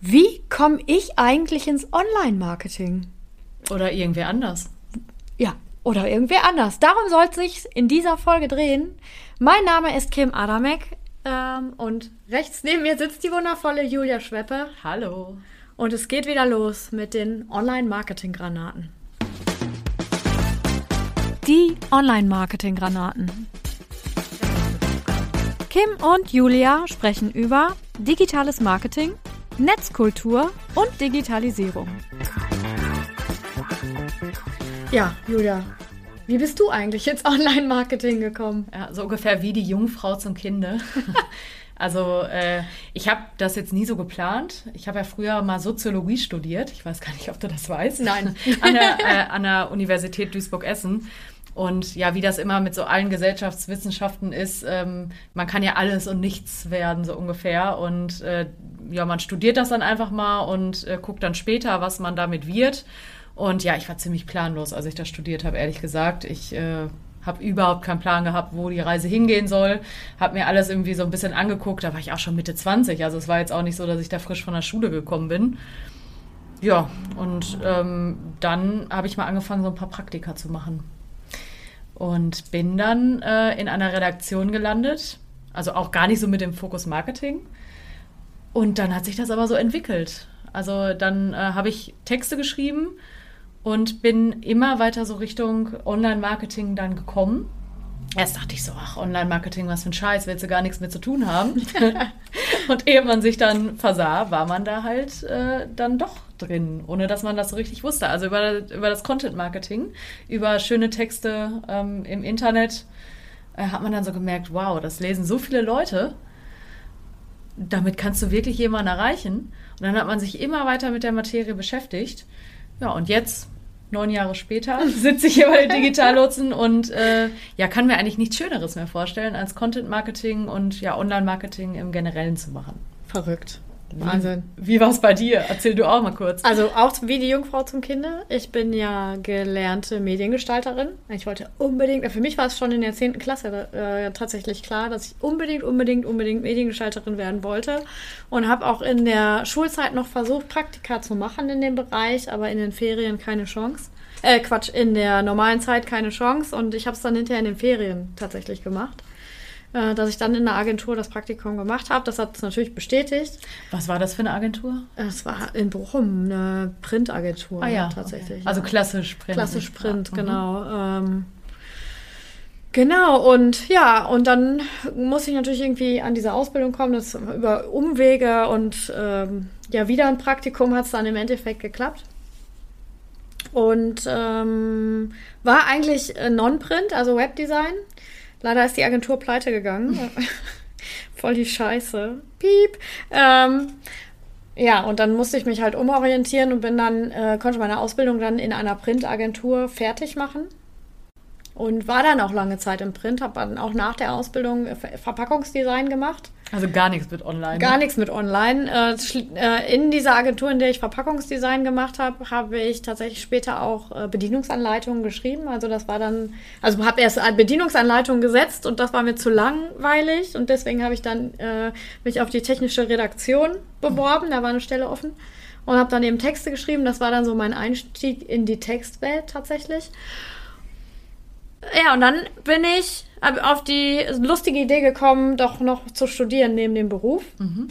Wie komme ich eigentlich ins Online-Marketing? Oder irgendwer anders. Ja, oder irgendwer anders. Darum soll es sich in dieser Folge drehen. Mein Name ist Kim Adamek ähm, und rechts neben mir sitzt die wundervolle Julia Schweppe. Hallo. Und es geht wieder los mit den Online-Marketing-Granaten. Die Online-Marketing-Granaten. Kim und Julia sprechen über digitales Marketing, Netzkultur und Digitalisierung. Ja, Julia, wie bist du eigentlich ins Online-Marketing gekommen? Ja, so ungefähr wie die Jungfrau zum Kinde. Also äh, ich habe das jetzt nie so geplant. Ich habe ja früher mal Soziologie studiert. Ich weiß gar nicht, ob du das weißt. Nein. an, der, äh, an der Universität Duisburg-Essen. Und ja, wie das immer mit so allen Gesellschaftswissenschaften ist, ähm, man kann ja alles und nichts werden, so ungefähr. Und äh, ja, man studiert das dann einfach mal und äh, guckt dann später, was man damit wird. Und ja, ich war ziemlich planlos, als ich das studiert habe, ehrlich gesagt. Ich äh, habe überhaupt keinen Plan gehabt, wo die Reise hingehen soll. Habe mir alles irgendwie so ein bisschen angeguckt. Da war ich auch schon Mitte 20. Also es war jetzt auch nicht so, dass ich da frisch von der Schule gekommen bin. Ja, und ähm, dann habe ich mal angefangen, so ein paar Praktika zu machen. Und bin dann äh, in einer Redaktion gelandet. Also auch gar nicht so mit dem Fokus Marketing. Und dann hat sich das aber so entwickelt. Also dann äh, habe ich Texte geschrieben und bin immer weiter so Richtung Online-Marketing dann gekommen. Erst dachte ich so, ach, Online-Marketing, was für ein Scheiß, willst du gar nichts mit zu tun haben. und ehe man sich dann versah, war man da halt äh, dann doch drin, ohne dass man das so richtig wusste. Also über, über das Content-Marketing, über schöne Texte ähm, im Internet äh, hat man dann so gemerkt, wow, das lesen so viele Leute. Damit kannst du wirklich jemanden erreichen. Und dann hat man sich immer weiter mit der Materie beschäftigt. Ja, und jetzt neun Jahre später sitze ich hier bei den Digitallotsen und äh, ja, kann mir eigentlich nichts Schöneres mehr vorstellen, als Content Marketing und ja, Online-Marketing im Generellen zu machen. Verrückt. Wahnsinn. Wie, war es bei dir? Erzähl du auch mal kurz. Also auch wie die Jungfrau zum Kinde. Ich bin ja gelernte Mediengestalterin. Ich wollte unbedingt, für mich war es schon in der 10. Klasse äh, tatsächlich klar, dass ich unbedingt, unbedingt, unbedingt Mediengestalterin werden wollte. Und habe auch in der Schulzeit noch versucht, Praktika zu machen in dem Bereich, aber in den Ferien keine Chance. Äh, Quatsch, in der normalen Zeit keine Chance. Und ich habe es dann hinterher in den Ferien tatsächlich gemacht. Äh, dass ich dann in einer Agentur das Praktikum gemacht habe. Das hat es natürlich bestätigt. Was war das für eine Agentur? Es war in Bochum eine Printagentur ah, ja, tatsächlich. Okay. Also klassisch Print. Klassisch Print, ja. genau. Mhm. Ähm, Genau, und ja, und dann muss ich natürlich irgendwie an diese Ausbildung kommen, das über Umwege und ähm, ja, wieder ein Praktikum hat es dann im Endeffekt geklappt. Und ähm, war eigentlich Non-Print, also Webdesign. Leider ist die Agentur pleite gegangen. Voll die Scheiße. Piep. Ähm, ja, und dann musste ich mich halt umorientieren und bin dann, äh, konnte meine Ausbildung dann in einer Printagentur fertig machen und war dann auch lange Zeit im Print, habe dann auch nach der Ausbildung Verpackungsdesign gemacht. Also gar nichts mit Online. Gar nichts mit Online. Äh, äh, in dieser Agentur, in der ich Verpackungsdesign gemacht habe, habe ich tatsächlich später auch äh, Bedienungsanleitungen geschrieben. Also das war dann, also habe erst Bedienungsanleitungen gesetzt und das war mir zu langweilig und deswegen habe ich dann äh, mich auf die technische Redaktion beworben. Da war eine Stelle offen und habe dann eben Texte geschrieben. Das war dann so mein Einstieg in die Textwelt tatsächlich. Ja, und dann bin ich auf die lustige Idee gekommen, doch noch zu studieren neben dem Beruf. Mhm.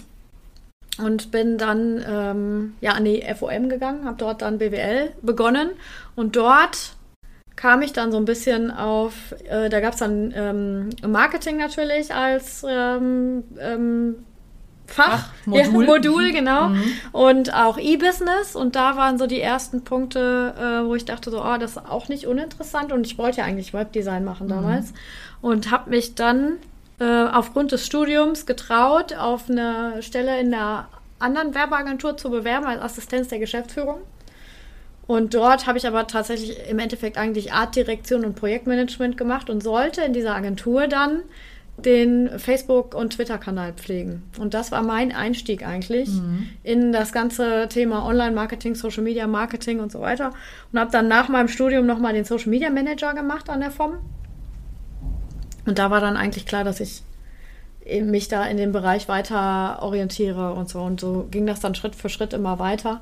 Und bin dann ähm, ja, an die FOM gegangen, habe dort dann BWL begonnen. Und dort kam ich dann so ein bisschen auf, äh, da gab es dann ähm, Marketing natürlich als ähm, ähm Fach, Ach, Modul. Ja, Modul, genau. Mhm. Und auch E-Business. Und da waren so die ersten Punkte, äh, wo ich dachte, so, oh, das ist auch nicht uninteressant. Und ich wollte ja eigentlich Webdesign machen damals. Mhm. Und habe mich dann äh, aufgrund des Studiums getraut, auf eine Stelle in einer anderen Werbeagentur zu bewerben als Assistenz der Geschäftsführung. Und dort habe ich aber tatsächlich im Endeffekt eigentlich Artdirektion und Projektmanagement gemacht und sollte in dieser Agentur dann den Facebook- und Twitter-Kanal pflegen. Und das war mein Einstieg eigentlich mhm. in das ganze Thema Online-Marketing, Social-Media-Marketing und so weiter. Und habe dann nach meinem Studium nochmal den Social-Media-Manager gemacht an der FOM. Und da war dann eigentlich klar, dass ich mich da in dem Bereich weiter orientiere und so. Und so ging das dann Schritt für Schritt immer weiter.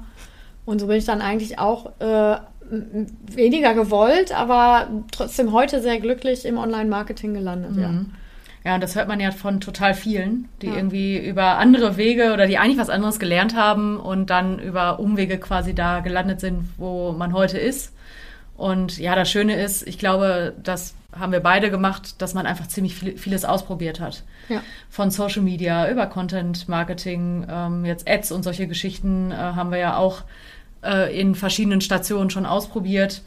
Und so bin ich dann eigentlich auch äh, weniger gewollt, aber trotzdem heute sehr glücklich im Online-Marketing gelandet, mhm. ja. Ja, und das hört man ja von total vielen, die ja. irgendwie über andere Wege oder die eigentlich was anderes gelernt haben und dann über Umwege quasi da gelandet sind, wo man heute ist. Und ja, das Schöne ist, ich glaube, das haben wir beide gemacht, dass man einfach ziemlich viel, vieles ausprobiert hat. Ja. Von Social Media über Content Marketing, ähm, jetzt Ads und solche Geschichten äh, haben wir ja auch äh, in verschiedenen Stationen schon ausprobiert.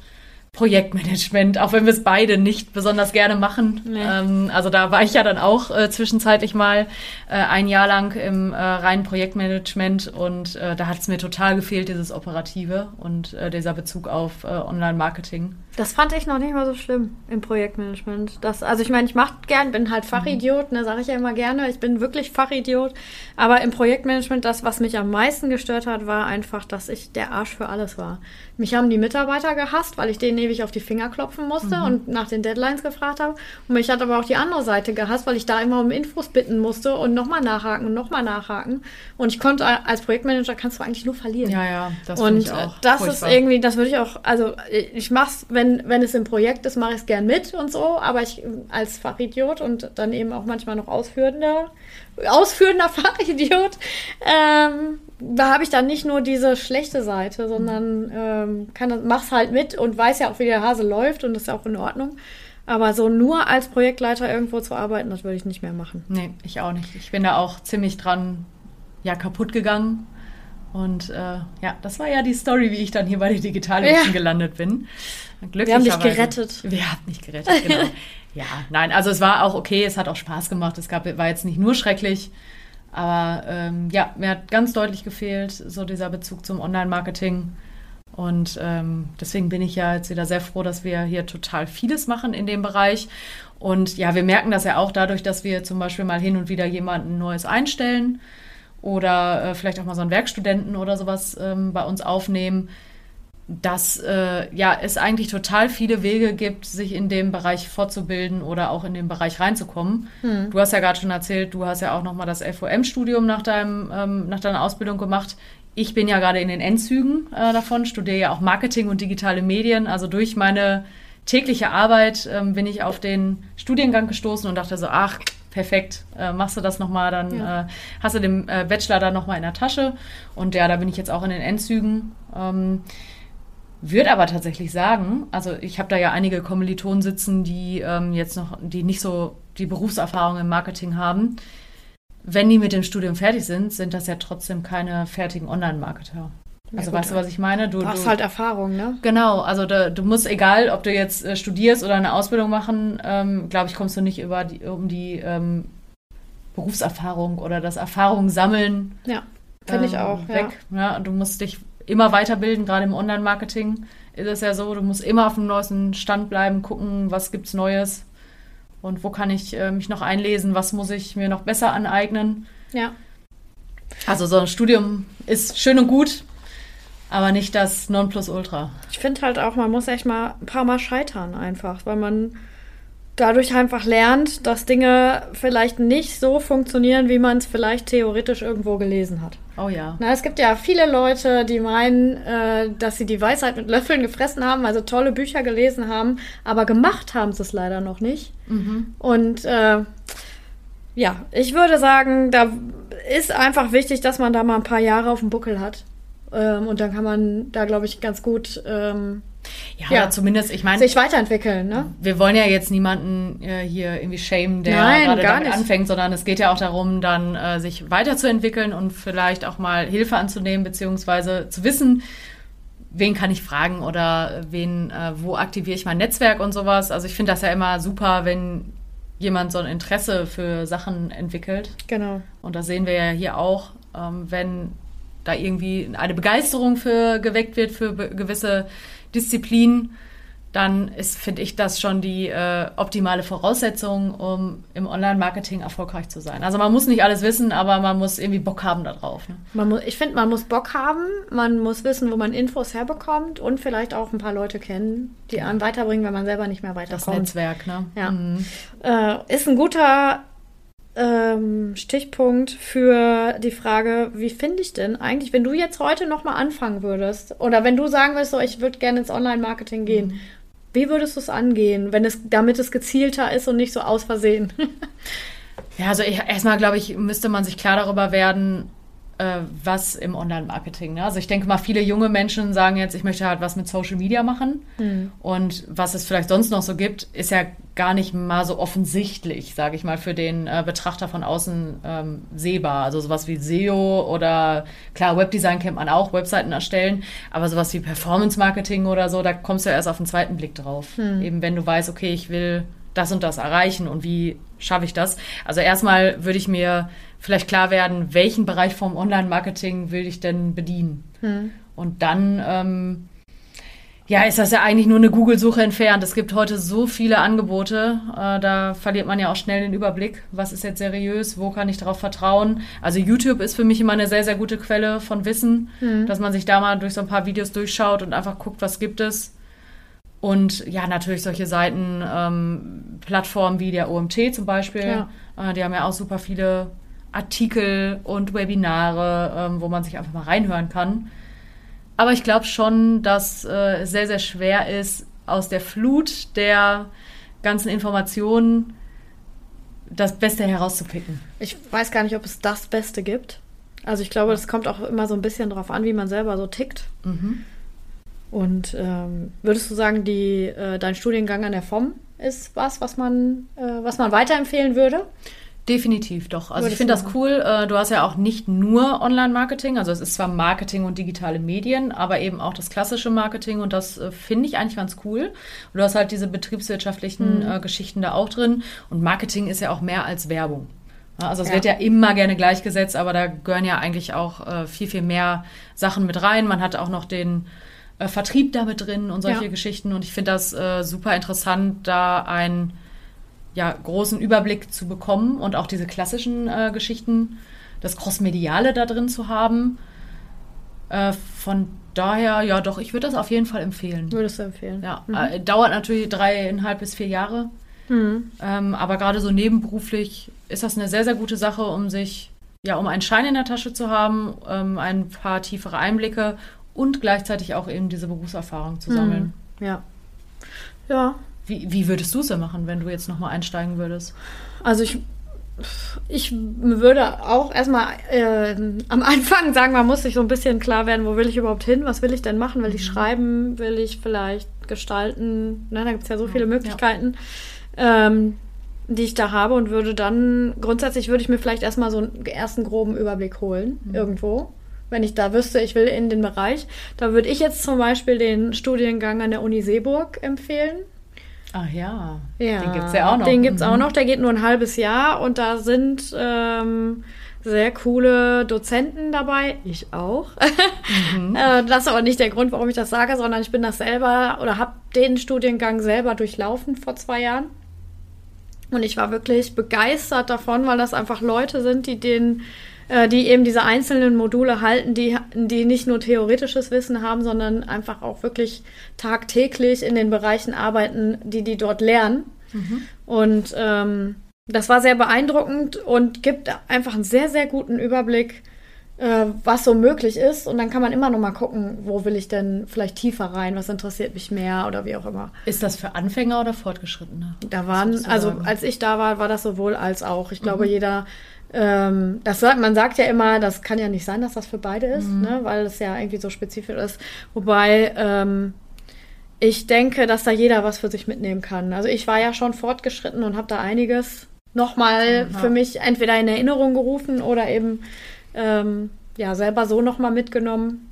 Projektmanagement, auch wenn wir es beide nicht besonders gerne machen. Nee. Ähm, also da war ich ja dann auch äh, zwischenzeitlich mal äh, ein Jahr lang im äh, reinen Projektmanagement und äh, da hat es mir total gefehlt, dieses Operative und äh, dieser Bezug auf äh, Online-Marketing. Das fand ich noch nicht mal so schlimm im Projektmanagement. Das, also ich meine, ich mache gern, bin halt Fachidiot, ne, sage ich ja immer gerne. Ich bin wirklich Fachidiot. Aber im Projektmanagement, das, was mich am meisten gestört hat, war einfach, dass ich der Arsch für alles war. Mich haben die Mitarbeiter gehasst, weil ich denen ewig auf die Finger klopfen musste mhm. und nach den Deadlines gefragt habe. Und mich hat aber auch die andere Seite gehasst, weil ich da immer um Infos bitten musste und nochmal nachhaken und nochmal nachhaken. Und ich konnte als Projektmanager kannst du eigentlich nur verlieren. Ja, ja, das Und ich auch das furchtbar. ist irgendwie, das würde ich auch, also ich mach's, wenn wenn, es im Projekt ist, mache ich es gern mit und so, aber ich als Fachidiot und dann eben auch manchmal noch ausführender, ausführender Fachidiot, ähm, da habe ich dann nicht nur diese schlechte Seite, sondern ähm, kann, mach's halt mit und weiß ja auch, wie der Hase läuft und das ist auch in Ordnung. Aber so nur als Projektleiter irgendwo zu arbeiten, das würde ich nicht mehr machen. Nee, ich auch nicht. Ich bin da auch ziemlich dran ja, kaputt gegangen und äh, ja, das war ja die Story, wie ich dann hier bei der Digitalwissen ja. gelandet bin. Wir haben dich gerettet. Wir haben mich gerettet, genau. ja, nein, also es war auch okay, es hat auch Spaß gemacht. Es gab, war jetzt nicht nur schrecklich, aber ähm, ja, mir hat ganz deutlich gefehlt, so dieser Bezug zum Online-Marketing. Und ähm, deswegen bin ich ja jetzt wieder sehr froh, dass wir hier total vieles machen in dem Bereich. Und ja, wir merken das ja auch dadurch, dass wir zum Beispiel mal hin und wieder jemanden Neues einstellen oder äh, vielleicht auch mal so einen Werkstudenten oder sowas ähm, bei uns aufnehmen, dass äh, ja, es eigentlich total viele Wege gibt, sich in dem Bereich fortzubilden oder auch in den Bereich reinzukommen. Hm. Du hast ja gerade schon erzählt, du hast ja auch nochmal das FOM-Studium nach, ähm, nach deiner Ausbildung gemacht. Ich bin ja gerade in den Endzügen äh, davon, studiere ja auch Marketing und digitale Medien. Also durch meine tägliche Arbeit ähm, bin ich auf den Studiengang gestoßen und dachte so, ach, perfekt, äh, machst du das nochmal, dann ja. äh, hast du den äh, Bachelor dann nochmal in der Tasche. Und ja, da bin ich jetzt auch in den Endzügen. Ähm, würde aber tatsächlich sagen, also ich habe da ja einige Kommilitonen sitzen, die ähm, jetzt noch, die nicht so die Berufserfahrung im Marketing haben. Wenn die mit dem Studium fertig sind, sind das ja trotzdem keine fertigen Online-Marketer. Also ja, weißt du, was ich meine? Du hast halt Erfahrung, ne? Genau, also da, du musst, egal ob du jetzt äh, studierst oder eine Ausbildung machen, ähm, glaube ich, kommst du nicht über die, um die ähm, Berufserfahrung oder das Erfahrung sammeln. Ja, finde ähm, ich auch. Weg. Ja. ja. du musst dich immer weiterbilden, gerade im Online-Marketing ist es ja so, du musst immer auf dem neuesten Stand bleiben, gucken, was gibt's Neues und wo kann ich äh, mich noch einlesen, was muss ich mir noch besser aneignen. Ja. Also so ein Studium ist schön und gut, aber nicht das Nonplusultra. Ich finde halt auch, man muss echt mal ein paar Mal scheitern einfach, weil man dadurch einfach lernt, dass Dinge vielleicht nicht so funktionieren, wie man es vielleicht theoretisch irgendwo gelesen hat. Oh ja. Na, es gibt ja viele Leute, die meinen, äh, dass sie die Weisheit mit Löffeln gefressen haben, also tolle Bücher gelesen haben, aber gemacht haben sie es leider noch nicht. Mhm. Und äh, ja, ich würde sagen, da ist einfach wichtig, dass man da mal ein paar Jahre auf dem Buckel hat. Ähm, und dann kann man da, glaube ich, ganz gut ähm, ja, ja zumindest, ich meine. Sich weiterentwickeln, ne? Wir wollen ja jetzt niemanden äh, hier irgendwie shamen, der Nein, gerade damit nicht. anfängt, sondern es geht ja auch darum, dann äh, sich weiterzuentwickeln und vielleicht auch mal Hilfe anzunehmen, beziehungsweise zu wissen, wen kann ich fragen oder wen, äh, wo aktiviere ich mein Netzwerk und sowas. Also ich finde das ja immer super, wenn jemand so ein Interesse für Sachen entwickelt. Genau. Und das sehen wir ja hier auch, ähm, wenn da irgendwie eine Begeisterung für geweckt wird für gewisse Disziplinen, dann ist, finde ich, das schon die äh, optimale Voraussetzung, um im Online-Marketing erfolgreich zu sein. Also man muss nicht alles wissen, aber man muss irgendwie Bock haben darauf. Ne? Man muss, ich finde, man muss Bock haben, man muss wissen, wo man Infos herbekommt und vielleicht auch ein paar Leute kennen, die einen weiterbringen, wenn man selber nicht mehr weiterkommt. Das Netzwerk, ne? Ja. Mhm. Äh, ist ein guter ähm, Stichpunkt für die Frage, wie finde ich denn eigentlich, wenn du jetzt heute nochmal anfangen würdest oder wenn du sagen würdest, so, ich würde gerne ins Online-Marketing gehen, mhm. wie würdest du es angehen, wenn es, damit es gezielter ist und nicht so aus Versehen? ja, also erstmal glaube ich, müsste man sich klar darüber werden, äh, was im Online-Marketing. Ne? Also ich denke mal, viele junge Menschen sagen jetzt, ich möchte halt was mit Social Media machen. Mhm. Und was es vielleicht sonst noch so gibt, ist ja gar nicht mal so offensichtlich, sage ich mal, für den äh, Betrachter von außen ähm, sehbar. Also sowas wie SEO oder klar, Webdesign kennt man auch, Webseiten erstellen, aber sowas wie Performance-Marketing oder so, da kommst du ja erst auf den zweiten Blick drauf. Mhm. Eben wenn du weißt, okay, ich will das und das erreichen und wie schaffe ich das? Also erstmal würde ich mir vielleicht klar werden, welchen Bereich vom Online-Marketing will ich denn bedienen. Hm. Und dann, ähm, ja, ist das ja eigentlich nur eine Google-Suche entfernt. Es gibt heute so viele Angebote, äh, da verliert man ja auch schnell den Überblick, was ist jetzt seriös, wo kann ich darauf vertrauen. Also YouTube ist für mich immer eine sehr, sehr gute Quelle von Wissen, hm. dass man sich da mal durch so ein paar Videos durchschaut und einfach guckt, was gibt es. Und ja, natürlich solche Seiten, ähm, Plattformen wie der OMT zum Beispiel, ja. äh, die haben ja auch super viele Artikel und Webinare, ähm, wo man sich einfach mal reinhören kann. Aber ich glaube schon, dass äh, es sehr, sehr schwer ist, aus der Flut der ganzen Informationen das Beste herauszupicken. Ich weiß gar nicht, ob es das Beste gibt. Also ich glaube, es kommt auch immer so ein bisschen darauf an, wie man selber so tickt. Mhm. Und ähm, würdest du sagen, die, äh, dein Studiengang an der FOM ist was, was man, äh, was man weiterempfehlen würde? Definitiv doch. Also ich finde das cool. Äh, du hast ja auch nicht nur Online-Marketing, also es ist zwar Marketing und digitale Medien, aber eben auch das klassische Marketing und das äh, finde ich eigentlich ganz cool. Und du hast halt diese betriebswirtschaftlichen mhm. Geschichten da auch drin und Marketing ist ja auch mehr als Werbung. Also es ja. wird ja immer gerne gleichgesetzt, aber da gehören ja eigentlich auch viel, viel mehr Sachen mit rein. Man hat auch noch den Vertrieb damit drin und solche ja. Geschichten und ich finde das super interessant, da ein ja, großen Überblick zu bekommen und auch diese klassischen äh, Geschichten, das Crossmediale da drin zu haben. Äh, von daher, ja doch, ich würde das auf jeden Fall empfehlen. Würdest du empfehlen? Ja, mhm. äh, dauert natürlich dreieinhalb bis vier Jahre. Mhm. Ähm, aber gerade so nebenberuflich ist das eine sehr, sehr gute Sache, um sich, ja, um einen Schein in der Tasche zu haben, ähm, ein paar tiefere Einblicke und gleichzeitig auch eben diese Berufserfahrung zu sammeln. Mhm. Ja. Ja, wie, wie würdest du es denn machen, wenn du jetzt nochmal einsteigen würdest? Also ich, ich würde auch erstmal äh, am Anfang sagen, man muss sich so ein bisschen klar werden, wo will ich überhaupt hin, was will ich denn machen, will ich mhm. schreiben, will ich vielleicht gestalten, ne, da gibt es ja so viele Möglichkeiten, ja. ähm, die ich da habe und würde dann, grundsätzlich würde ich mir vielleicht erstmal so einen ersten groben Überblick holen, mhm. irgendwo wenn ich da wüsste, ich will in den Bereich. Da würde ich jetzt zum Beispiel den Studiengang an der Uni Seeburg empfehlen. Ach ja, ja den gibt es ja auch noch. Den gibt es mhm. auch noch, der geht nur ein halbes Jahr und da sind ähm, sehr coole Dozenten dabei. Ich auch. Mhm. Äh, das ist aber nicht der Grund, warum ich das sage, sondern ich bin das selber oder habe den Studiengang selber durchlaufen vor zwei Jahren. Und ich war wirklich begeistert davon, weil das einfach Leute sind, die den äh, die eben diese einzelnen Module halten, die, die nicht nur theoretisches Wissen haben, sondern einfach auch wirklich tagtäglich in den Bereichen arbeiten, die die dort lernen. Mhm. Und ähm, das war sehr beeindruckend und gibt einfach einen sehr, sehr guten Überblick, äh, was so möglich ist. Und dann kann man immer noch mal gucken, wo will ich denn vielleicht tiefer rein, was interessiert mich mehr oder wie auch immer. Ist das für Anfänger oder Fortgeschrittene? Da waren, also als ich da war, war das sowohl als auch. Ich glaube, mhm. jeder ähm, das sagt, man sagt ja immer, das kann ja nicht sein, dass das für beide ist, mhm. ne, weil es ja irgendwie so spezifisch ist. Wobei ähm, ich denke, dass da jeder was für sich mitnehmen kann. Also ich war ja schon fortgeschritten und habe da einiges nochmal mhm. für mich entweder in Erinnerung gerufen oder eben ähm, ja selber so nochmal mitgenommen.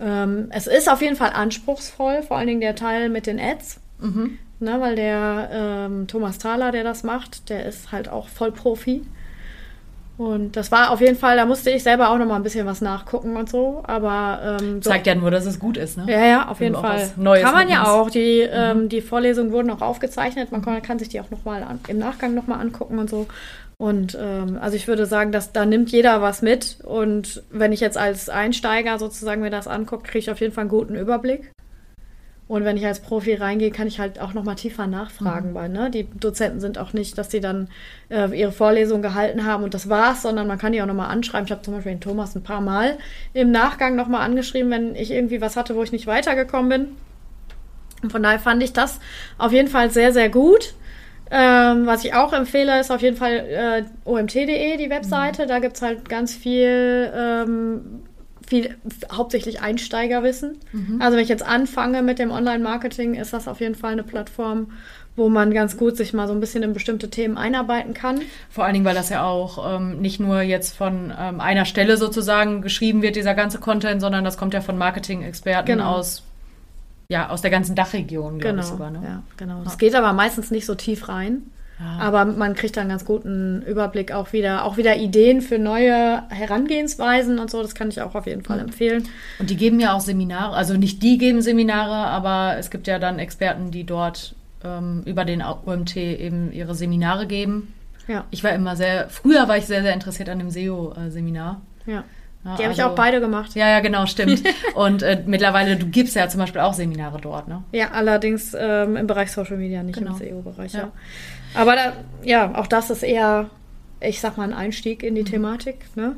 Ähm, es ist auf jeden Fall anspruchsvoll, vor allen Dingen der Teil mit den Ads. Mhm. Ne, weil der ähm, Thomas Thaler, der das macht, der ist halt auch voll Profi. Und das war auf jeden Fall, da musste ich selber auch noch mal ein bisschen was nachgucken und so. Aber ähm, so, zeigt ja nur, dass es gut ist, ne? Ja, ja, auf jeden Fall. Neues kann man ja auch. Die, mhm. ähm, die Vorlesungen wurden auch aufgezeichnet. Man kann, kann sich die auch noch mal an, im Nachgang noch mal angucken und so. Und ähm, also ich würde sagen, dass da nimmt jeder was mit. Und wenn ich jetzt als Einsteiger sozusagen mir das angucke, kriege ich auf jeden Fall einen guten Überblick. Und wenn ich als Profi reingehe, kann ich halt auch nochmal tiefer nachfragen, Mhm. weil ne, die Dozenten sind auch nicht, dass sie dann äh, ihre Vorlesung gehalten haben und das war's, sondern man kann die auch nochmal anschreiben. Ich habe zum Beispiel den Thomas ein paar Mal im Nachgang nochmal angeschrieben, wenn ich irgendwie was hatte, wo ich nicht weitergekommen bin. Und von daher fand ich das auf jeden Fall sehr, sehr gut. Ähm, was ich auch empfehle, ist auf jeden Fall äh, omt.de, die Webseite. Da gibt's halt ganz viel, ähm, viel hauptsächlich Einsteigerwissen. Also wenn ich jetzt anfange mit dem Online-Marketing, ist das auf jeden Fall eine Plattform, wo man ganz gut sich mal so ein bisschen in bestimmte Themen einarbeiten kann. Vor allen Dingen, weil das ja auch ähm, nicht nur jetzt von ähm, einer Stelle sozusagen geschrieben wird, dieser ganze Content, sondern das kommt ja von Marketing-Experten Genau. aus, ja, aus der ganzen Dachregion, glaube Genau, ich sogar. Ne? ja, genau. Es geht aber meistens nicht so tief rein. Ja. Aber man kriegt dann einen ganz guten Überblick, auch wieder, auch wieder Ideen für neue Herangehensweisen und so. Das kann ich auch auf jeden Fall empfehlen. Und die geben ja auch Seminare, also nicht die geben Seminare, aber es gibt ja dann Experten, die dort ähm, über den OMT eben ihre Seminare geben. Ja, Ich war immer sehr, früher war ich sehr, sehr interessiert an dem SEO-Seminar. ja. Ja, Die habe ich also- auch beide gemacht. Ja, ja, genau, stimmt. Und äh, mittlerweile, du gibst ja zum Beispiel auch Seminare dort, ne? Ja, allerdings ähm, im Bereich Social Media, nicht Genau. im SEO-Bereich. Ja. Ja. Aber da, ja, auch das ist eher, ich sag mal, ein Einstieg Mhm. in die Thematik. Ne?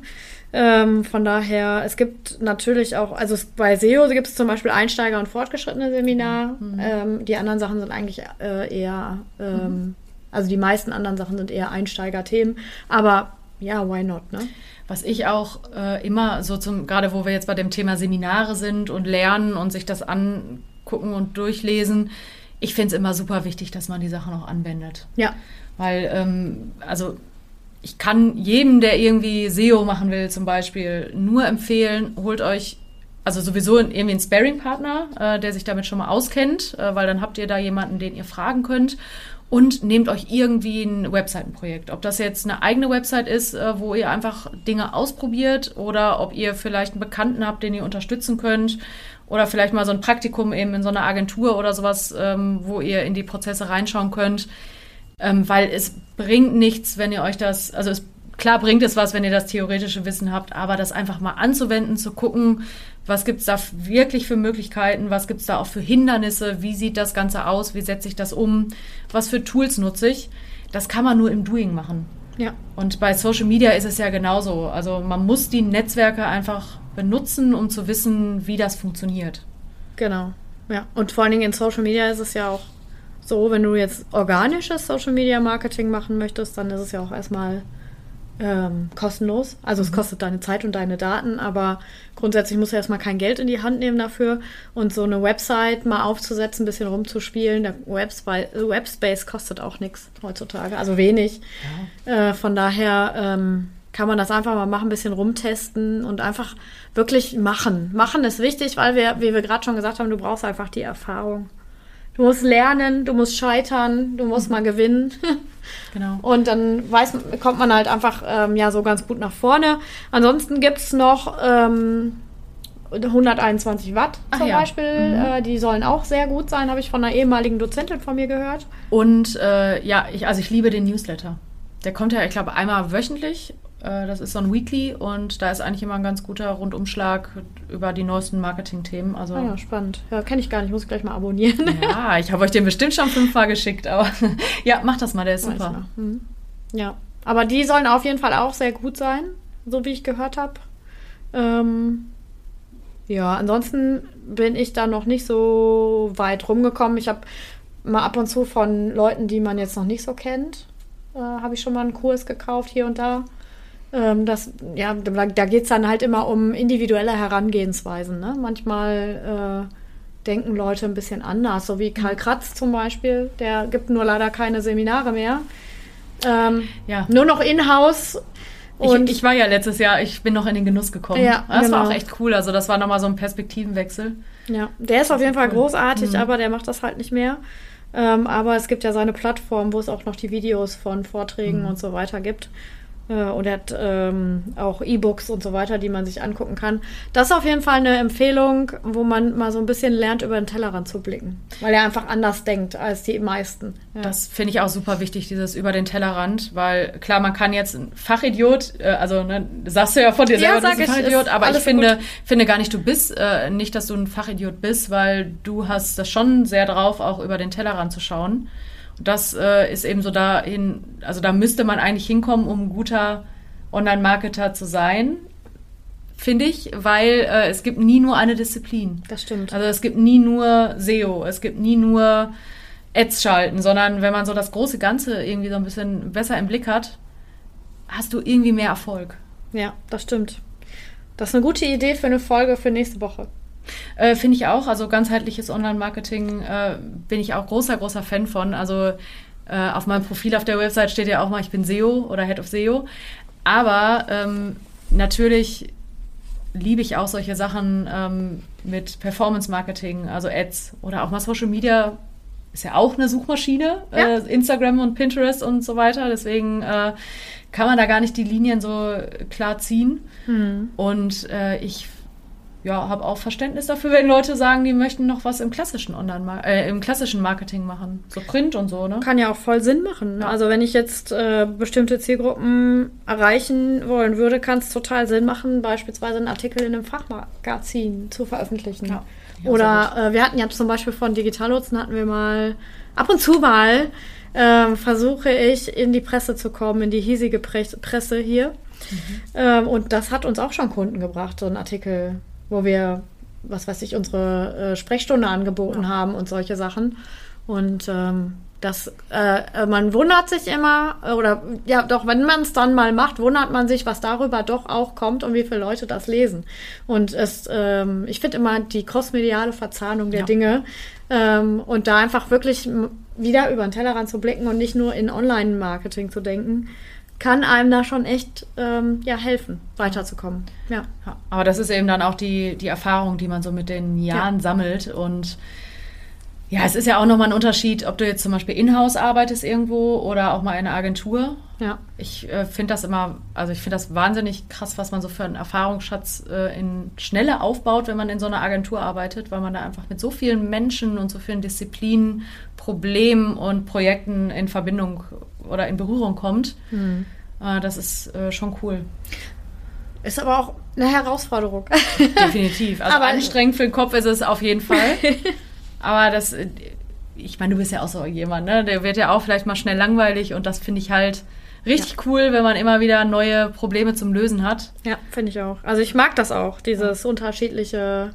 Ähm, von daher, es gibt natürlich auch, also es, bei SEO gibt es zum Beispiel Einsteiger- und fortgeschrittene Seminar. Mhm. Ähm, die anderen Sachen sind eigentlich äh, eher, ähm, also die meisten anderen Sachen sind eher Einsteigerthemen. Aber ja, why not, ne? Was ich auch äh, immer so zum, gerade wo wir jetzt bei dem Thema Seminare sind und lernen und sich das angucken und durchlesen, ich finde es immer super wichtig, dass man die Sachen auch anwendet. Ja, Weil, ähm, also ich kann jedem, der irgendwie SEO machen will, zum Beispiel, nur empfehlen, holt euch also sowieso irgendwie einen Sparing-Partner, äh, der sich damit schon mal auskennt, äh, weil dann habt ihr da jemanden, den ihr fragen könnt. Und nehmt euch irgendwie ein Webseitenprojekt. Ob das jetzt eine eigene Website ist, äh, wo ihr einfach Dinge ausprobiert oder ob ihr vielleicht einen Bekannten habt, den ihr unterstützen könnt oder vielleicht mal so ein Praktikum eben in so einer Agentur oder sowas, ähm, wo ihr in die Prozesse reinschauen könnt. Ähm, weil es bringt nichts, wenn ihr euch das, also es, klar bringt es was, wenn ihr das theoretische Wissen habt, aber das einfach mal anzuwenden, zu gucken, was gibt's da wirklich für Möglichkeiten, was gibt's da auch für Hindernisse, wie sieht das Ganze aus, wie setze ich das um, was für Tools nutze ich, das kann man nur im Doing machen. ja, Und bei Social Media ist es ja genauso. Also man muss die Netzwerke einfach benutzen, um zu wissen, wie das funktioniert. Genau. Ja. Und vor allen Dingen in Social Media ist es ja auch so, wenn du jetzt organisches Social Media Marketing machen möchtest, dann ist es ja auch erstmal ähm, kostenlos. Also es kostet deine Zeit und deine Daten, aber grundsätzlich musst du erstmal kein Geld in die Hand nehmen dafür. Und so eine Website mal aufzusetzen, ein bisschen rumzuspielen, der Webspace, Webspace kostet auch nichts heutzutage, also wenig. Äh, von daher ähm, kann man das einfach mal machen, ein bisschen rumtesten und einfach wirklich machen. Machen ist wichtig, weil wir, wie wir gerade schon gesagt haben, du brauchst einfach die Erfahrung. Du musst lernen, du musst scheitern, du musst mal gewinnen. Genau. Und dann weiß, kommt man halt einfach ähm, ja so ganz gut nach vorne. Ansonsten gibt's noch ähm, 121 Watt Ach zum ja. Beispiel. Mhm. Äh, die sollen auch sehr gut sein, habe ich von einer ehemaligen Dozentin von mir gehört. Und äh, ja, ich, also ich liebe den Newsletter. Der kommt ja, ich glaube, einmal wöchentlich. Äh, das ist so ein Weekly und da ist eigentlich immer ein ganz guter Rundumschlag über die neuesten Marketing-Themen. Also Ah ja, spannend. Ja, kenne ich gar nicht, muss ich gleich mal abonnieren. ja, ich habe euch den bestimmt schon fünfmal geschickt, aber ja, macht das mal, der ist Weiß super. Mhm. Ja, aber die sollen auf jeden Fall auch sehr gut sein, so wie ich gehört habe. Ähm, ja, ansonsten bin ich da noch nicht so weit rumgekommen. Ich habe mal ab und zu von Leuten, die man jetzt noch nicht so kennt, äh, habe ich schon mal einen Kurs gekauft hier und da. Ähm, das, ja, da, da geht es dann halt immer um individuelle Herangehensweisen. Ne? Manchmal äh, denken Leute ein bisschen anders, so wie Karl Kratz zum Beispiel. Der gibt nur leider keine Seminare mehr. Ähm, Ja. nur noch in-house. Und ich, ich war ja letztes Jahr, ich bin noch in den Genuss gekommen. Ja, das war genau. auch echt cool. Also das war nochmal so ein Perspektivenwechsel. ja, der ist auf jeden Fall cool. großartig, Mhm. aber der macht das halt nicht mehr. Ähm, aber es gibt ja seine Plattform, wo es auch noch die Videos von Vorträgen Mhm. und so weiter gibt. Äh, und er hat ähm, auch E-Books und so weiter, die man sich angucken kann. Das ist auf jeden Fall eine Empfehlung, wo man mal so ein bisschen lernt, über den Tellerrand zu blicken. Weil er einfach anders denkt als die meisten. Ja. Das finde ich auch super wichtig, dieses über den Tellerrand, weil klar, man kann jetzt ein Fachidiot, äh, also ne, sagst du ja von dir selber, ja, du bist ein Fachidiot, aber ich finde, finde gar nicht, du bist, äh, nicht, dass du ein Fachidiot bist, weil du hast das schon sehr drauf, auch über den Tellerrand zu schauen das äh, ist eben so dahin, also da müsste man eigentlich hinkommen, um ein guter Online-Marketer zu sein, finde ich, weil äh, es gibt nie nur eine Disziplin. Das stimmt. Also es gibt nie nur SEO, es gibt nie nur Ads schalten, sondern wenn man so das große Ganze irgendwie so ein bisschen besser im Blick hat, hast du irgendwie mehr Erfolg. Ja, das stimmt. Das ist eine gute Idee für eine Folge für nächste Woche. Äh, Finde ich auch. Also ganzheitliches Online-Marketing äh, bin ich auch großer, großer Fan von. Also äh, auf meinem Profil auf der Website steht ja auch mal, ich bin SEO oder Head of SEO. Aber ähm, natürlich liebe ich auch solche Sachen ähm, mit Performance-Marketing, also Ads oder auch mal Social Media ist ja auch eine Suchmaschine, ja. äh, Instagram und Pinterest und so weiter. Deswegen äh, kann man da gar nicht die Linien so klar ziehen. Hm. Und äh, ich ja, habe auch Verständnis dafür, wenn Leute sagen, die möchten noch was im klassischen Online äh, im klassischen Marketing machen, so Print und so, ne? Kann ja auch voll Sinn machen. Ja. Also wenn ich jetzt äh, bestimmte Zielgruppen erreichen wollen würde, kann es total Sinn machen, beispielsweise einen Artikel in einem Fachmagazin zu veröffentlichen. Ja. Oder äh, wir hatten ja zum Beispiel von Digitalnutzen hatten wir mal ab und zu mal äh, versuche ich in die Presse zu kommen, in die hiesige Pre Presse hier. Mhm. Ähm, und das hat uns auch schon Kunden gebracht, so ein Artikel wo wir, was weiß ich, unsere äh, Sprechstunde angeboten ja. haben und solche Sachen. Und ähm, das, äh, man wundert sich immer, oder ja, doch, wenn man es dann mal macht, wundert man sich, was darüber doch auch kommt und wie viele Leute das lesen. Und es, ähm, ich finde immer die crossmediale Verzahnung der ja. Dinge ähm, und da einfach wirklich wieder über den Tellerrand zu blicken und nicht nur in Online-Marketing zu denken, kann einem da schon echt ähm, ja, helfen, weiterzukommen. Ja. ja. Aber das ist eben dann auch die, die Erfahrung, die man so mit den Jahren ja. sammelt. Und ja, es ist ja auch nochmal ein Unterschied, ob du jetzt zum Beispiel in-house arbeitest irgendwo oder auch mal in einer Agentur. Ja. Ich äh, finde das immer, also ich finde das wahnsinnig krass, was man so für einen Erfahrungsschatz äh, in Schnelle aufbaut, wenn man in so einer Agentur arbeitet, weil man da einfach mit so vielen Menschen und so vielen Disziplinen, Problemen und Projekten in Verbindung oder in Berührung kommt. Mhm. Äh, das ist äh, schon cool. Ist aber auch eine Herausforderung. Definitiv. Also aber anstrengend für den Kopf ist es auf jeden Fall. aber das, äh, ich meine, du bist ja auch so jemand, ne? Der wird ja auch vielleicht mal schnell langweilig und das finde ich halt richtig ja. cool, wenn man immer wieder neue Probleme zum Lösen hat. Ja, finde ich auch. Also ich mag das auch, dieses unterschiedliche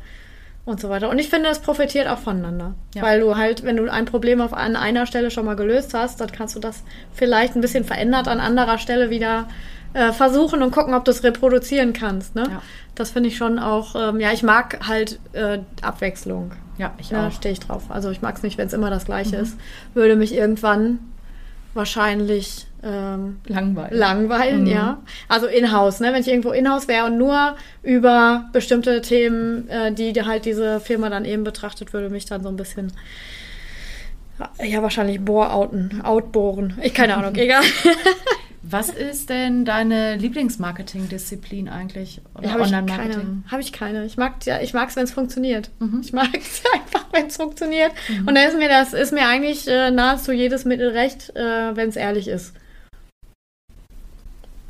und so weiter. Und ich finde, es profitiert auch voneinander. Ja. Weil du halt, wenn du ein Problem auf an einer Stelle schon mal gelöst hast, dann kannst du das vielleicht ein bisschen verändert an anderer Stelle wieder äh, versuchen und gucken, ob du es reproduzieren kannst. Ne? Ja. Das finde ich schon auch, ähm, ja, ich mag halt äh, Abwechslung. Ja, ich ja, auch. stehe ich drauf. Also ich mag es nicht, wenn es immer das Gleiche mhm. ist. Würde mich irgendwann wahrscheinlich ähm, langweilen. Langweilen, mhm. ja. Also in-house, ne? Wenn ich irgendwo in-house wäre und nur über bestimmte Themen, äh, die halt diese Firma dann eben betrachtet, würde mich dann so ein bisschen ja, wahrscheinlich Bohrouten, outbohren. Ich keine Ahnung, egal. Was ist denn deine Lieblingsmarketing-Disziplin eigentlich? Oder ja, Online-Marketing? Habe ich keine. Ich mag ja, ich mag es, wenn es funktioniert. Mhm. Ich mag es einfach, wenn es funktioniert. Mhm. Und da ist mir das ist mir eigentlich äh, nahezu jedes Mittel recht, äh, wenn es ehrlich ist.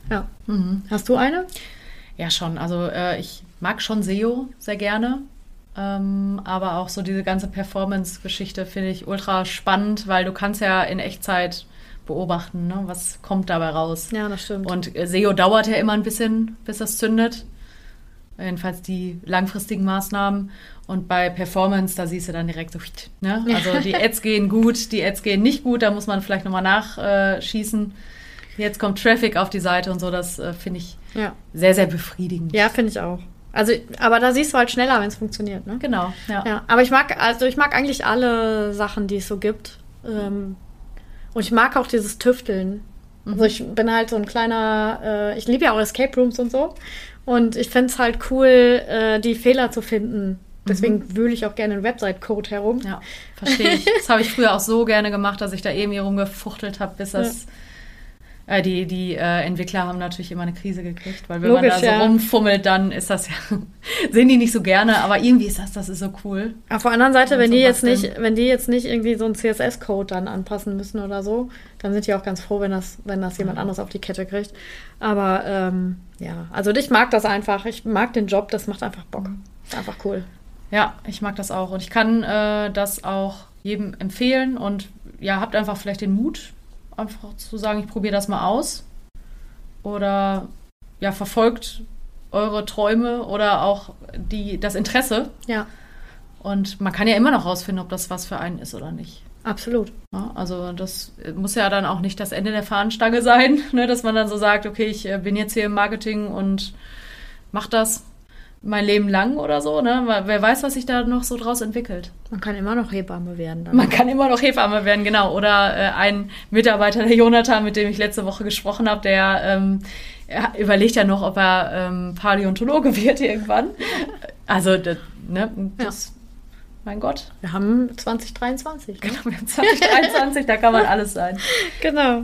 Ja. Mhm. Hast du eine? Ja, schon. Also äh, ich mag schon SEO sehr gerne. Ähm, aber auch so diese ganze Performance-Geschichte finde ich ultra spannend, weil du kannst ja in Echtzeit beobachten, ne? was kommt dabei raus. Ja, das stimmt. Und äh, SEO dauert ja immer ein bisschen, bis das zündet. Jedenfalls die langfristigen Maßnahmen. Und bei Performance, da siehst du dann direkt so, ne? Also die Ads gehen gut, die Ads gehen nicht gut, da muss man vielleicht nochmal nachschießen. Jetzt kommt Traffic auf die Seite und so, das äh, finde ich ja. sehr, sehr befriedigend. Ja, finde ich auch. Also, aber da siehst du halt schneller, wenn es funktioniert, ne? Genau, ja. ja. Aber ich mag, also ich mag eigentlich alle Sachen, die es so gibt. Ähm, und ich mag auch dieses Tüfteln. Mhm. Also ich bin halt so ein kleiner, äh, ich liebe ja auch Escape Rooms und so. Und ich finde es halt cool, äh, die Fehler zu finden. Deswegen mhm. wühle ich auch gerne einen Website-Code herum. Ja, verstehe ich. Das habe ich früher auch so gerne gemacht, dass ich da irgendwie rumgefuchtelt habe, bis das ja Äh, die die äh, Entwickler haben natürlich immer eine Krise gekriegt, weil wenn Logisch, man da so ja. rumfummelt, dann ist das ja, sehen die nicht so gerne, aber irgendwie ist das, das ist so cool. Auf der anderen Seite, Und wenn so die jetzt nicht, wenn die jetzt nicht irgendwie so einen CSS-Code dann anpassen müssen oder so, dann sind die auch ganz froh, wenn das, wenn das jemand anderes auf die Kette kriegt. Aber ähm, ja, also ich mag das einfach. Ich mag den Job, das macht einfach Bock. Ist einfach cool. Ja, ich mag das auch und ich kann äh, das auch jedem empfehlen und ja, habt einfach vielleicht den Mut, einfach zu sagen, ich probiere das mal aus oder ja, verfolgt eure Träume oder auch die, das Interesse Ja, und man kann ja immer noch rausfinden, ob das was für einen ist oder nicht. absolut. Ja, also das muss ja dann auch nicht das Ende der Fahnenstange sein, ne, dass man dann so sagt, okay, ich äh, bin jetzt hier im Marketing und mach das mein Leben lang oder so, ne? Wer weiß, was sich da noch so draus entwickelt. Man kann immer noch Hebamme werden. Dann. Man kann immer noch Hebamme werden, genau. Oder äh, ein Mitarbeiter, der Jonathan, mit dem ich letzte Woche gesprochen habe, der ähm, er überlegt ja noch, ob er ähm, Paläontologe wird irgendwann. Also, das, ne, das, mein Gott. Wir haben 2023. Ne? Genau, wir haben 2023, da kann man alles sein. Genau.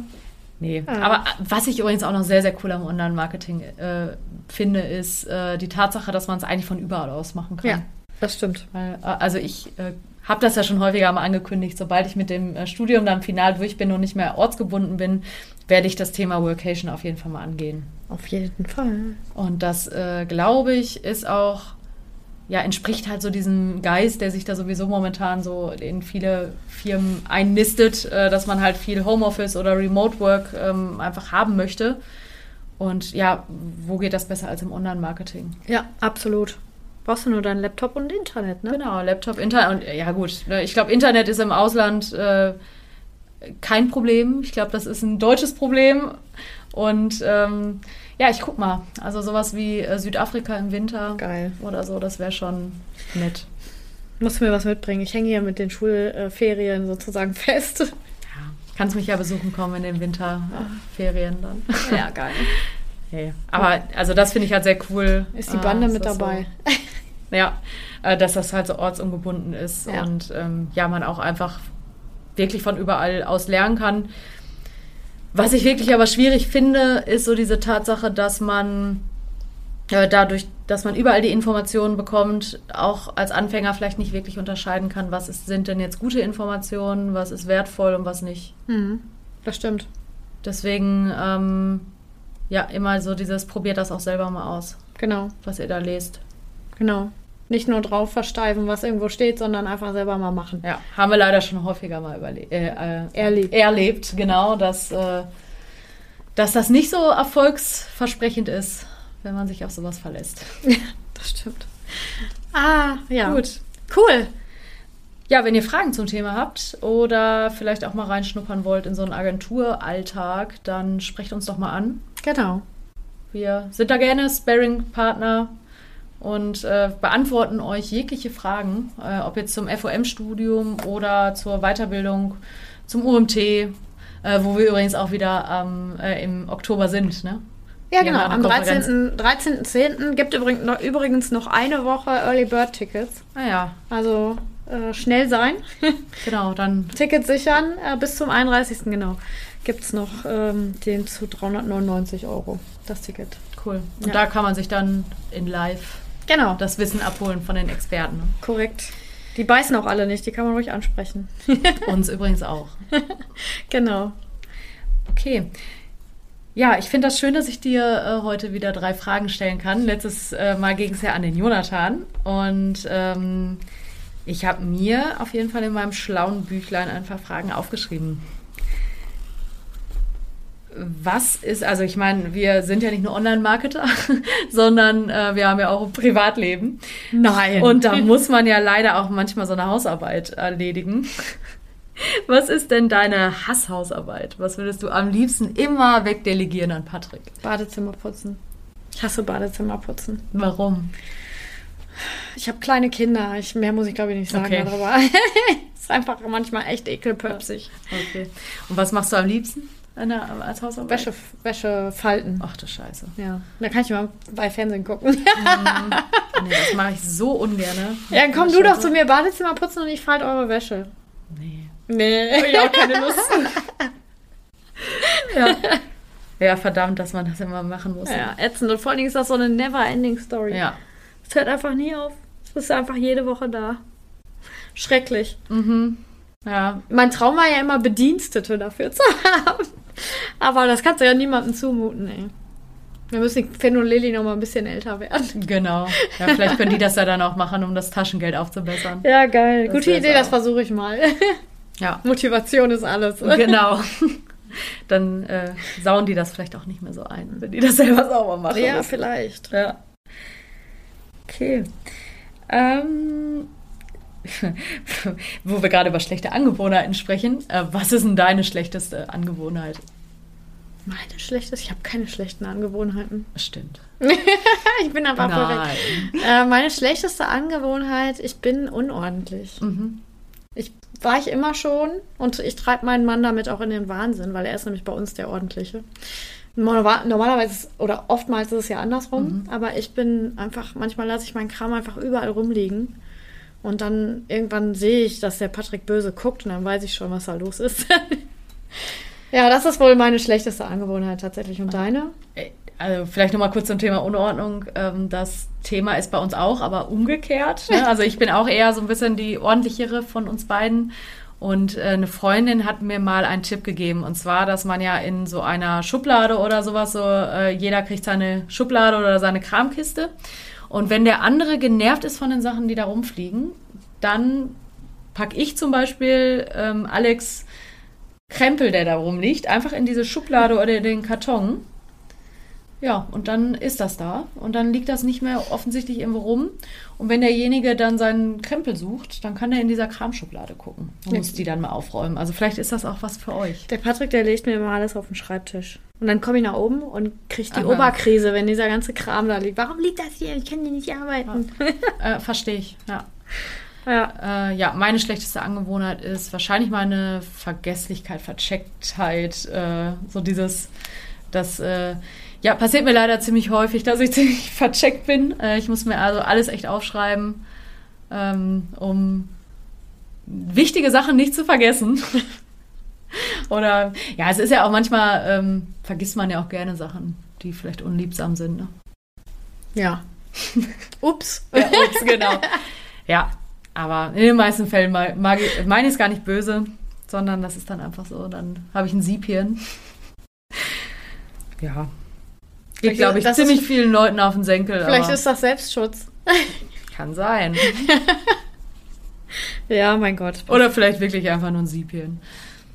Nee, Ah. aber was ich übrigens auch noch sehr, sehr cool am Online-Marketing äh, finde, ist äh, die Tatsache, dass man es eigentlich von überall aus machen kann. Ja, das stimmt. Weil, äh, also ich äh, habe das ja schon häufiger mal angekündigt, sobald ich mit dem äh, Studium dann final durch bin und nicht mehr ortsgebunden bin, werde ich das Thema Workation auf jeden Fall mal angehen. Auf jeden Fall. Und das, äh, glaube ich, ist auch, ja, entspricht halt so diesem Geist, der sich da sowieso momentan so in viele Firmen einnistet, äh, dass man halt viel Homeoffice oder Remote Work ähm, einfach haben möchte. Und ja, wo geht das besser als im Online-Marketing? Ja, absolut. Brauchst du nur deinen Laptop und Internet, ne? Genau, Laptop, Internet. Und ja, gut, ne, ich glaube, Internet ist im Ausland äh, kein Problem. Ich glaube, das ist ein deutsches Problem. Und ähm, ja, ich guck mal. Also sowas wie äh, Südafrika im Winter Geil. oder so, das wäre schon nett. Musst mir was mitbringen. Ich hänge hier mit den Schulferien sozusagen fest. Ja, kannst mich ja besuchen kommen in den Winterferien dann. Ja, geil. Hey. Aber also das finde ich halt sehr cool. Ist die äh, Bande dass mit dabei? So, ja, äh, dass das halt so ortsungebunden ist Ja. und ähm, ja, man auch einfach wirklich von überall aus lernen kann. Was ich wirklich aber schwierig finde, ist so diese Tatsache, dass man äh, dadurch, dass man überall die Informationen bekommt, auch als Anfänger vielleicht nicht wirklich unterscheiden kann, was ist, sind denn jetzt gute Informationen, was ist wertvoll und was nicht. Mhm. Das stimmt. Deswegen, ähm, ja, immer so dieses, probiert das auch selber mal aus, Genau, was ihr da lest. genau. Nicht nur drauf versteifen, was irgendwo steht, sondern einfach selber mal machen. Ja, haben wir leider schon häufiger mal überle äh, äh, Erlebt. erlebt, genau, dass, äh, dass das nicht so erfolgsversprechend ist, wenn man sich auf sowas verlässt. Das stimmt. Ah, ja. Gut. Cool. Ja, wenn ihr Fragen zum Thema habt oder vielleicht auch mal reinschnuppern wollt in so einen Agenturalltag, dann sprecht uns doch mal an. Genau. Wir sind da gerne Sparring-Partner und äh, beantworten euch jegliche Fragen, äh, ob jetzt zum FOM-Studium oder zur Weiterbildung, zum UMT, äh, wo wir übrigens auch wieder ähm, äh, im Oktober sind. Ne? Ja, Die genau. Am eine Konferenz. 13.10. 13.10. gibt übrigens noch, übrigens noch eine Woche Early Bird Tickets. Ah ja, Also äh, schnell sein. genau, dann Tickets sichern. Äh, bis zum 31. genau. Gibt es noch ähm, den zu 399 Euro. Das Ticket. cool. Und Ja. da kann man sich dann in live Genau. das Wissen abholen von den Experten. Ne? Korrekt. Die beißen auch alle nicht. Die kann man ruhig ansprechen. Uns übrigens auch. genau. Okay. Ja, ich finde das schön, dass ich dir äh, heute wieder drei Fragen stellen kann. Letztes äh, Mal ging es ja an den Jonathan. Und ähm, ich habe mir auf jeden Fall in meinem schlauen Büchlein ein paar Fragen aufgeschrieben. Was ist, also ich meine, wir sind ja nicht nur Online-Marketer, sondern äh, wir haben ja auch ein Privatleben. Nein. Und da muss man ja leider auch manchmal so eine Hausarbeit erledigen. Was ist denn deine Hasshausarbeit? Was würdest du am liebsten immer wegdelegieren an Patrick? Badezimmer putzen. Ich hasse Badezimmer putzen. Warum? Ich habe kleine Kinder. Ich, mehr muss ich glaube ich nicht sagen Okay. darüber. ist einfach manchmal echt ekelpöpsig. Okay. Und was machst du am liebsten an der, als Hausarbeit? Wäsche, Wäsche falten. Ach du Scheiße. Ja. Da kann ich mal bei Fernsehen gucken. Nee, das mache ich so ungern. ja, dann komm du doch zu mir Badezimmer putzen und ich falte eure Wäsche. Nee. Nee. Hab ich auch keine Lust. ja. Ja, verdammt, dass man das immer machen muss. Ja, ätzend. Und vor allen Dingen ist das so eine never-ending Story. Ja. Es hört einfach nie auf. Es ist einfach jede Woche da. Schrecklich. Mhm. Ja. Mein Traum war ja immer, Bedienstete dafür zu haben. Aber das kannst du ja niemandem zumuten, ey. Wir müssen Finn und Lilly noch mal ein bisschen älter werden. Genau. Ja, vielleicht können die das ja dann auch machen, um das Taschengeld aufzubessern. Ja, geil. Das Gute Idee, das auch. versuche ich mal. Ja. Motivation ist alles. Genau. Dann äh, sauen die das vielleicht auch nicht mehr so ein, wenn die das selber sauber machen. Ja, müssen. vielleicht. Ja. Okay. Ähm, wo wir gerade über schlechte Angewohnheiten sprechen, äh, was ist denn deine schlechteste Angewohnheit? Meine schlechteste? Ich habe keine schlechten Angewohnheiten. Stimmt. Ich bin einfach perfekt. Äh, meine schlechteste Angewohnheit, ich bin unordentlich. Mhm. Ich war ich immer schon und ich treibe meinen Mann damit auch in den Wahnsinn, weil er ist nämlich bei uns der Ordentliche. Normal- Normalerweise oder oftmals ist es ja andersrum, aber ich bin einfach, manchmal lasse ich meinen Kram einfach überall rumliegen und dann irgendwann sehe ich, dass der Patrick böse guckt und dann weiß ich schon, was da los ist. ja, das ist wohl meine schlechteste Angewohnheit tatsächlich. Und deine? Äh, Also vielleicht nochmal kurz zum Thema Unordnung. Ähm, Das Thema ist bei uns auch, aber umgekehrt. Ne? Also ich bin auch eher so ein bisschen die ordentlichere von uns beiden. Und äh, eine Freundin hat mir mal einen Tipp gegeben. Und zwar, dass man ja in so einer Schublade oder sowas so, äh, jeder kriegt seine Schublade oder seine Kramkiste. Und wenn der andere genervt ist von den Sachen, die da rumfliegen, dann packe ich zum Beispiel ähm, Alex Krempel, der da rumliegt, einfach in diese Schublade oder in den Karton. Ja, und dann ist das da. Und dann liegt das nicht mehr offensichtlich irgendwo rum. Und wenn derjenige dann seinen Krempel sucht, dann kann er in dieser Kramschublade gucken und Ja. muss die dann mal aufräumen. Also vielleicht ist das auch was für euch. Der Patrick, der legt mir immer alles auf den Schreibtisch. Und dann komme ich nach oben und kriege die Aha. Oberkrise, wenn dieser ganze Kram da liegt. Warum liegt das hier? Ich kann hier nicht arbeiten. Äh, Verstehe ich, ja. Ja. Äh, ja, meine schlechteste Angewohnheit ist wahrscheinlich meine Vergesslichkeit, Verchecktheit, äh, so dieses, das, äh, ja, passiert mir leider ziemlich häufig, dass ich ziemlich vercheckt bin. Äh, ich muss mir also alles echt aufschreiben, ähm, um wichtige Sachen nicht zu vergessen. Oder, ja, es ist ja auch manchmal, ähm, vergisst man ja auch gerne Sachen, die vielleicht unliebsam sind. Ne? Ja. Ups. Ja, ups, genau. Ja, aber in den meisten Fällen mag, mag ich, meine ich es gar nicht böse, sondern das ist dann einfach so, dann habe ich ein Siebhirn. Ja. Geht, glaube ich, ziemlich ist- vielen Leuten auf den Senkel. Vielleicht ist das Selbstschutz. kann sein. Ja, mein Gott. Oder vielleicht wirklich einfach nur ein Siebhirn.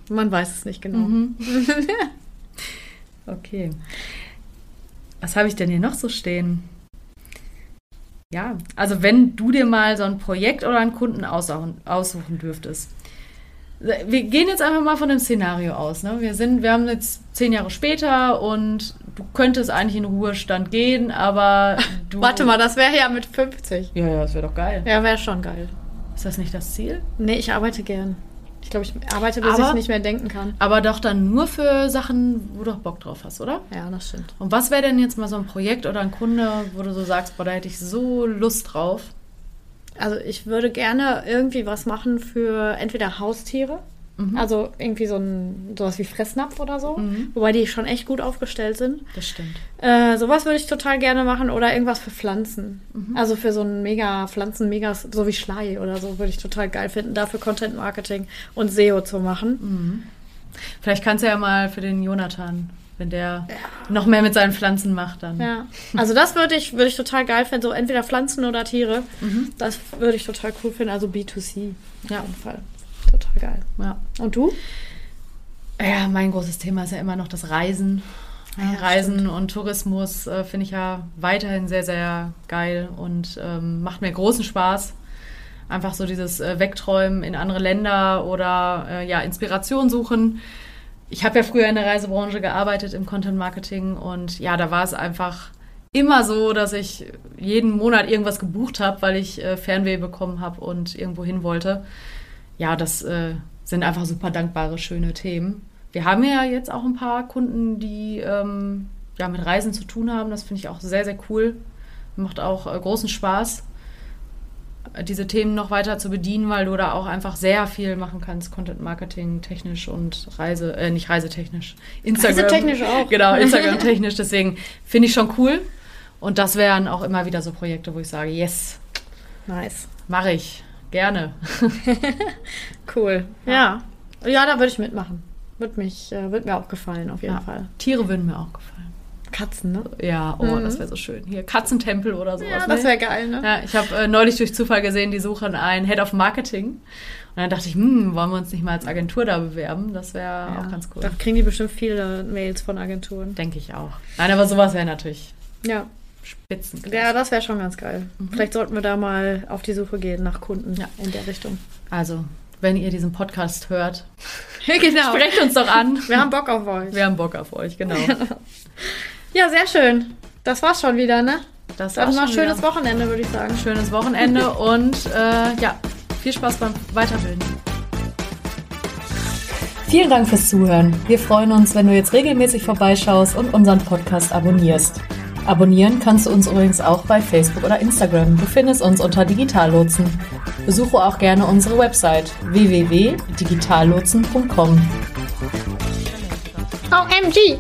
Man weiß es nicht genau. Mhm. okay. Was habe ich denn hier noch so stehen? Ja, also wenn du dir mal so ein Projekt oder einen Kunden aussuchen, aussuchen dürftest. Wir gehen jetzt einfach mal von dem Szenario aus. Ne? Wir, sind, wir haben jetzt zehn Jahre später und du könntest eigentlich in Ruhestand gehen, aber du. Warte mal, das wäre ja mit 50. Ja, ja, das wäre doch geil. Ja, wäre schon geil. Ist das nicht das Ziel? Nee, ich arbeite gern. Ich glaube, ich arbeite, bis Aber- ich nicht mehr denken kann. Aber doch dann nur für Sachen, wo du auch Bock drauf hast, oder? Ja, das stimmt. Und was wäre denn jetzt mal so ein Projekt oder ein Kunde, wo du so sagst, boah, da hätte ich so Lust drauf? Also ich würde gerne irgendwie was machen für entweder Haustiere, also irgendwie so ein sowas wie Fressnapf oder so, Mhm. wobei die schon echt gut aufgestellt sind. Das stimmt. Äh, sowas würde ich total gerne machen oder irgendwas für Pflanzen. Also für so ein mega Pflanzen, mega so wie Schlei oder so würde ich total geil finden, dafür Content Marketing und SEO zu machen. Vielleicht kannst du ja mal für den Jonathan, wenn der noch mehr mit seinen Pflanzen macht, dann. Ja. Also das würde ich würde ich total geil finden, so entweder Pflanzen oder Tiere. Das würde ich total cool finden, also B2C. Auf Ja. jeden Fall. Total geil. ja. Und du? Ja, mein großes Thema ist ja immer noch das Reisen. Ja, Reisen und Tourismus äh, finde ich ja weiterhin sehr, sehr geil und ähm, macht mir großen Spaß. Einfach so dieses äh, Wegträumen in andere Länder oder äh, ja, Inspiration suchen. Ich habe ja früher in der Reisebranche gearbeitet im Content Marketing und ja, da war es einfach immer so, dass ich jeden Monat irgendwas gebucht habe, weil ich äh, Fernweh bekommen habe und irgendwo hin wollte. Ja, das äh, sind einfach super dankbare, schöne Themen. Wir haben ja jetzt auch ein paar Kunden, die ähm, ja, mit Reisen zu tun haben. Das finde ich auch sehr, sehr cool. Macht auch äh, großen Spaß. Diese Themen noch weiter zu bedienen, weil du da auch einfach sehr viel machen kannst, Content Marketing technisch und Reise, äh, nicht reisetechnisch, Instagram. Reisetechnisch auch. Genau, Instagram technisch. Deswegen finde ich schon cool. Und das wären auch immer wieder so Projekte, wo ich sage, yes, Nice. mache ich. Gerne. Cool. Ja. Ja, da würde ich mitmachen. Wird, mich, äh, wird mir auch gefallen, auf jeden Ja. Fall. Tiere würden mir auch gefallen. Katzen, ne? Ja, oh, das wäre so schön. Hier, Katzentempel oder sowas. Ja, ne? das wäre geil, ne? Ja, ich habe äh, neulich durch Zufall gesehen, die suchen einen Head of Marketing. Und dann dachte ich, hm, wollen wir uns nicht mal als Agentur da bewerben? Das wäre auch ganz cool. Da kriegen die bestimmt viele Mails von Agenturen. Denke ich auch. Nein, aber sowas wäre natürlich Ja. Spitzenklasse. Ja, das wäre schon ganz geil. Vielleicht sollten wir da mal auf die Suche gehen nach Kunden Ja. in der Richtung. Also, wenn ihr diesen Podcast hört, genau. sprecht uns doch an. Wir haben Bock auf euch. Wir haben Bock auf euch, genau. Ja, sehr schön. Das war's schon wieder, ne? Das Dann war's noch ein schon schönes wieder. Wochenende, würde ich sagen. schönes Wochenende und äh, ja, viel Spaß beim Weiterbilden. Vielen Dank fürs Zuhören. Wir freuen uns, wenn du jetzt regelmäßig vorbeischaust und unseren Podcast abonnierst. Abonnieren kannst du uns übrigens auch bei Facebook oder Instagram. Du findest uns unter Digitallotsen. Besuche auch gerne unsere Website www.digitallotsen.com. OMG!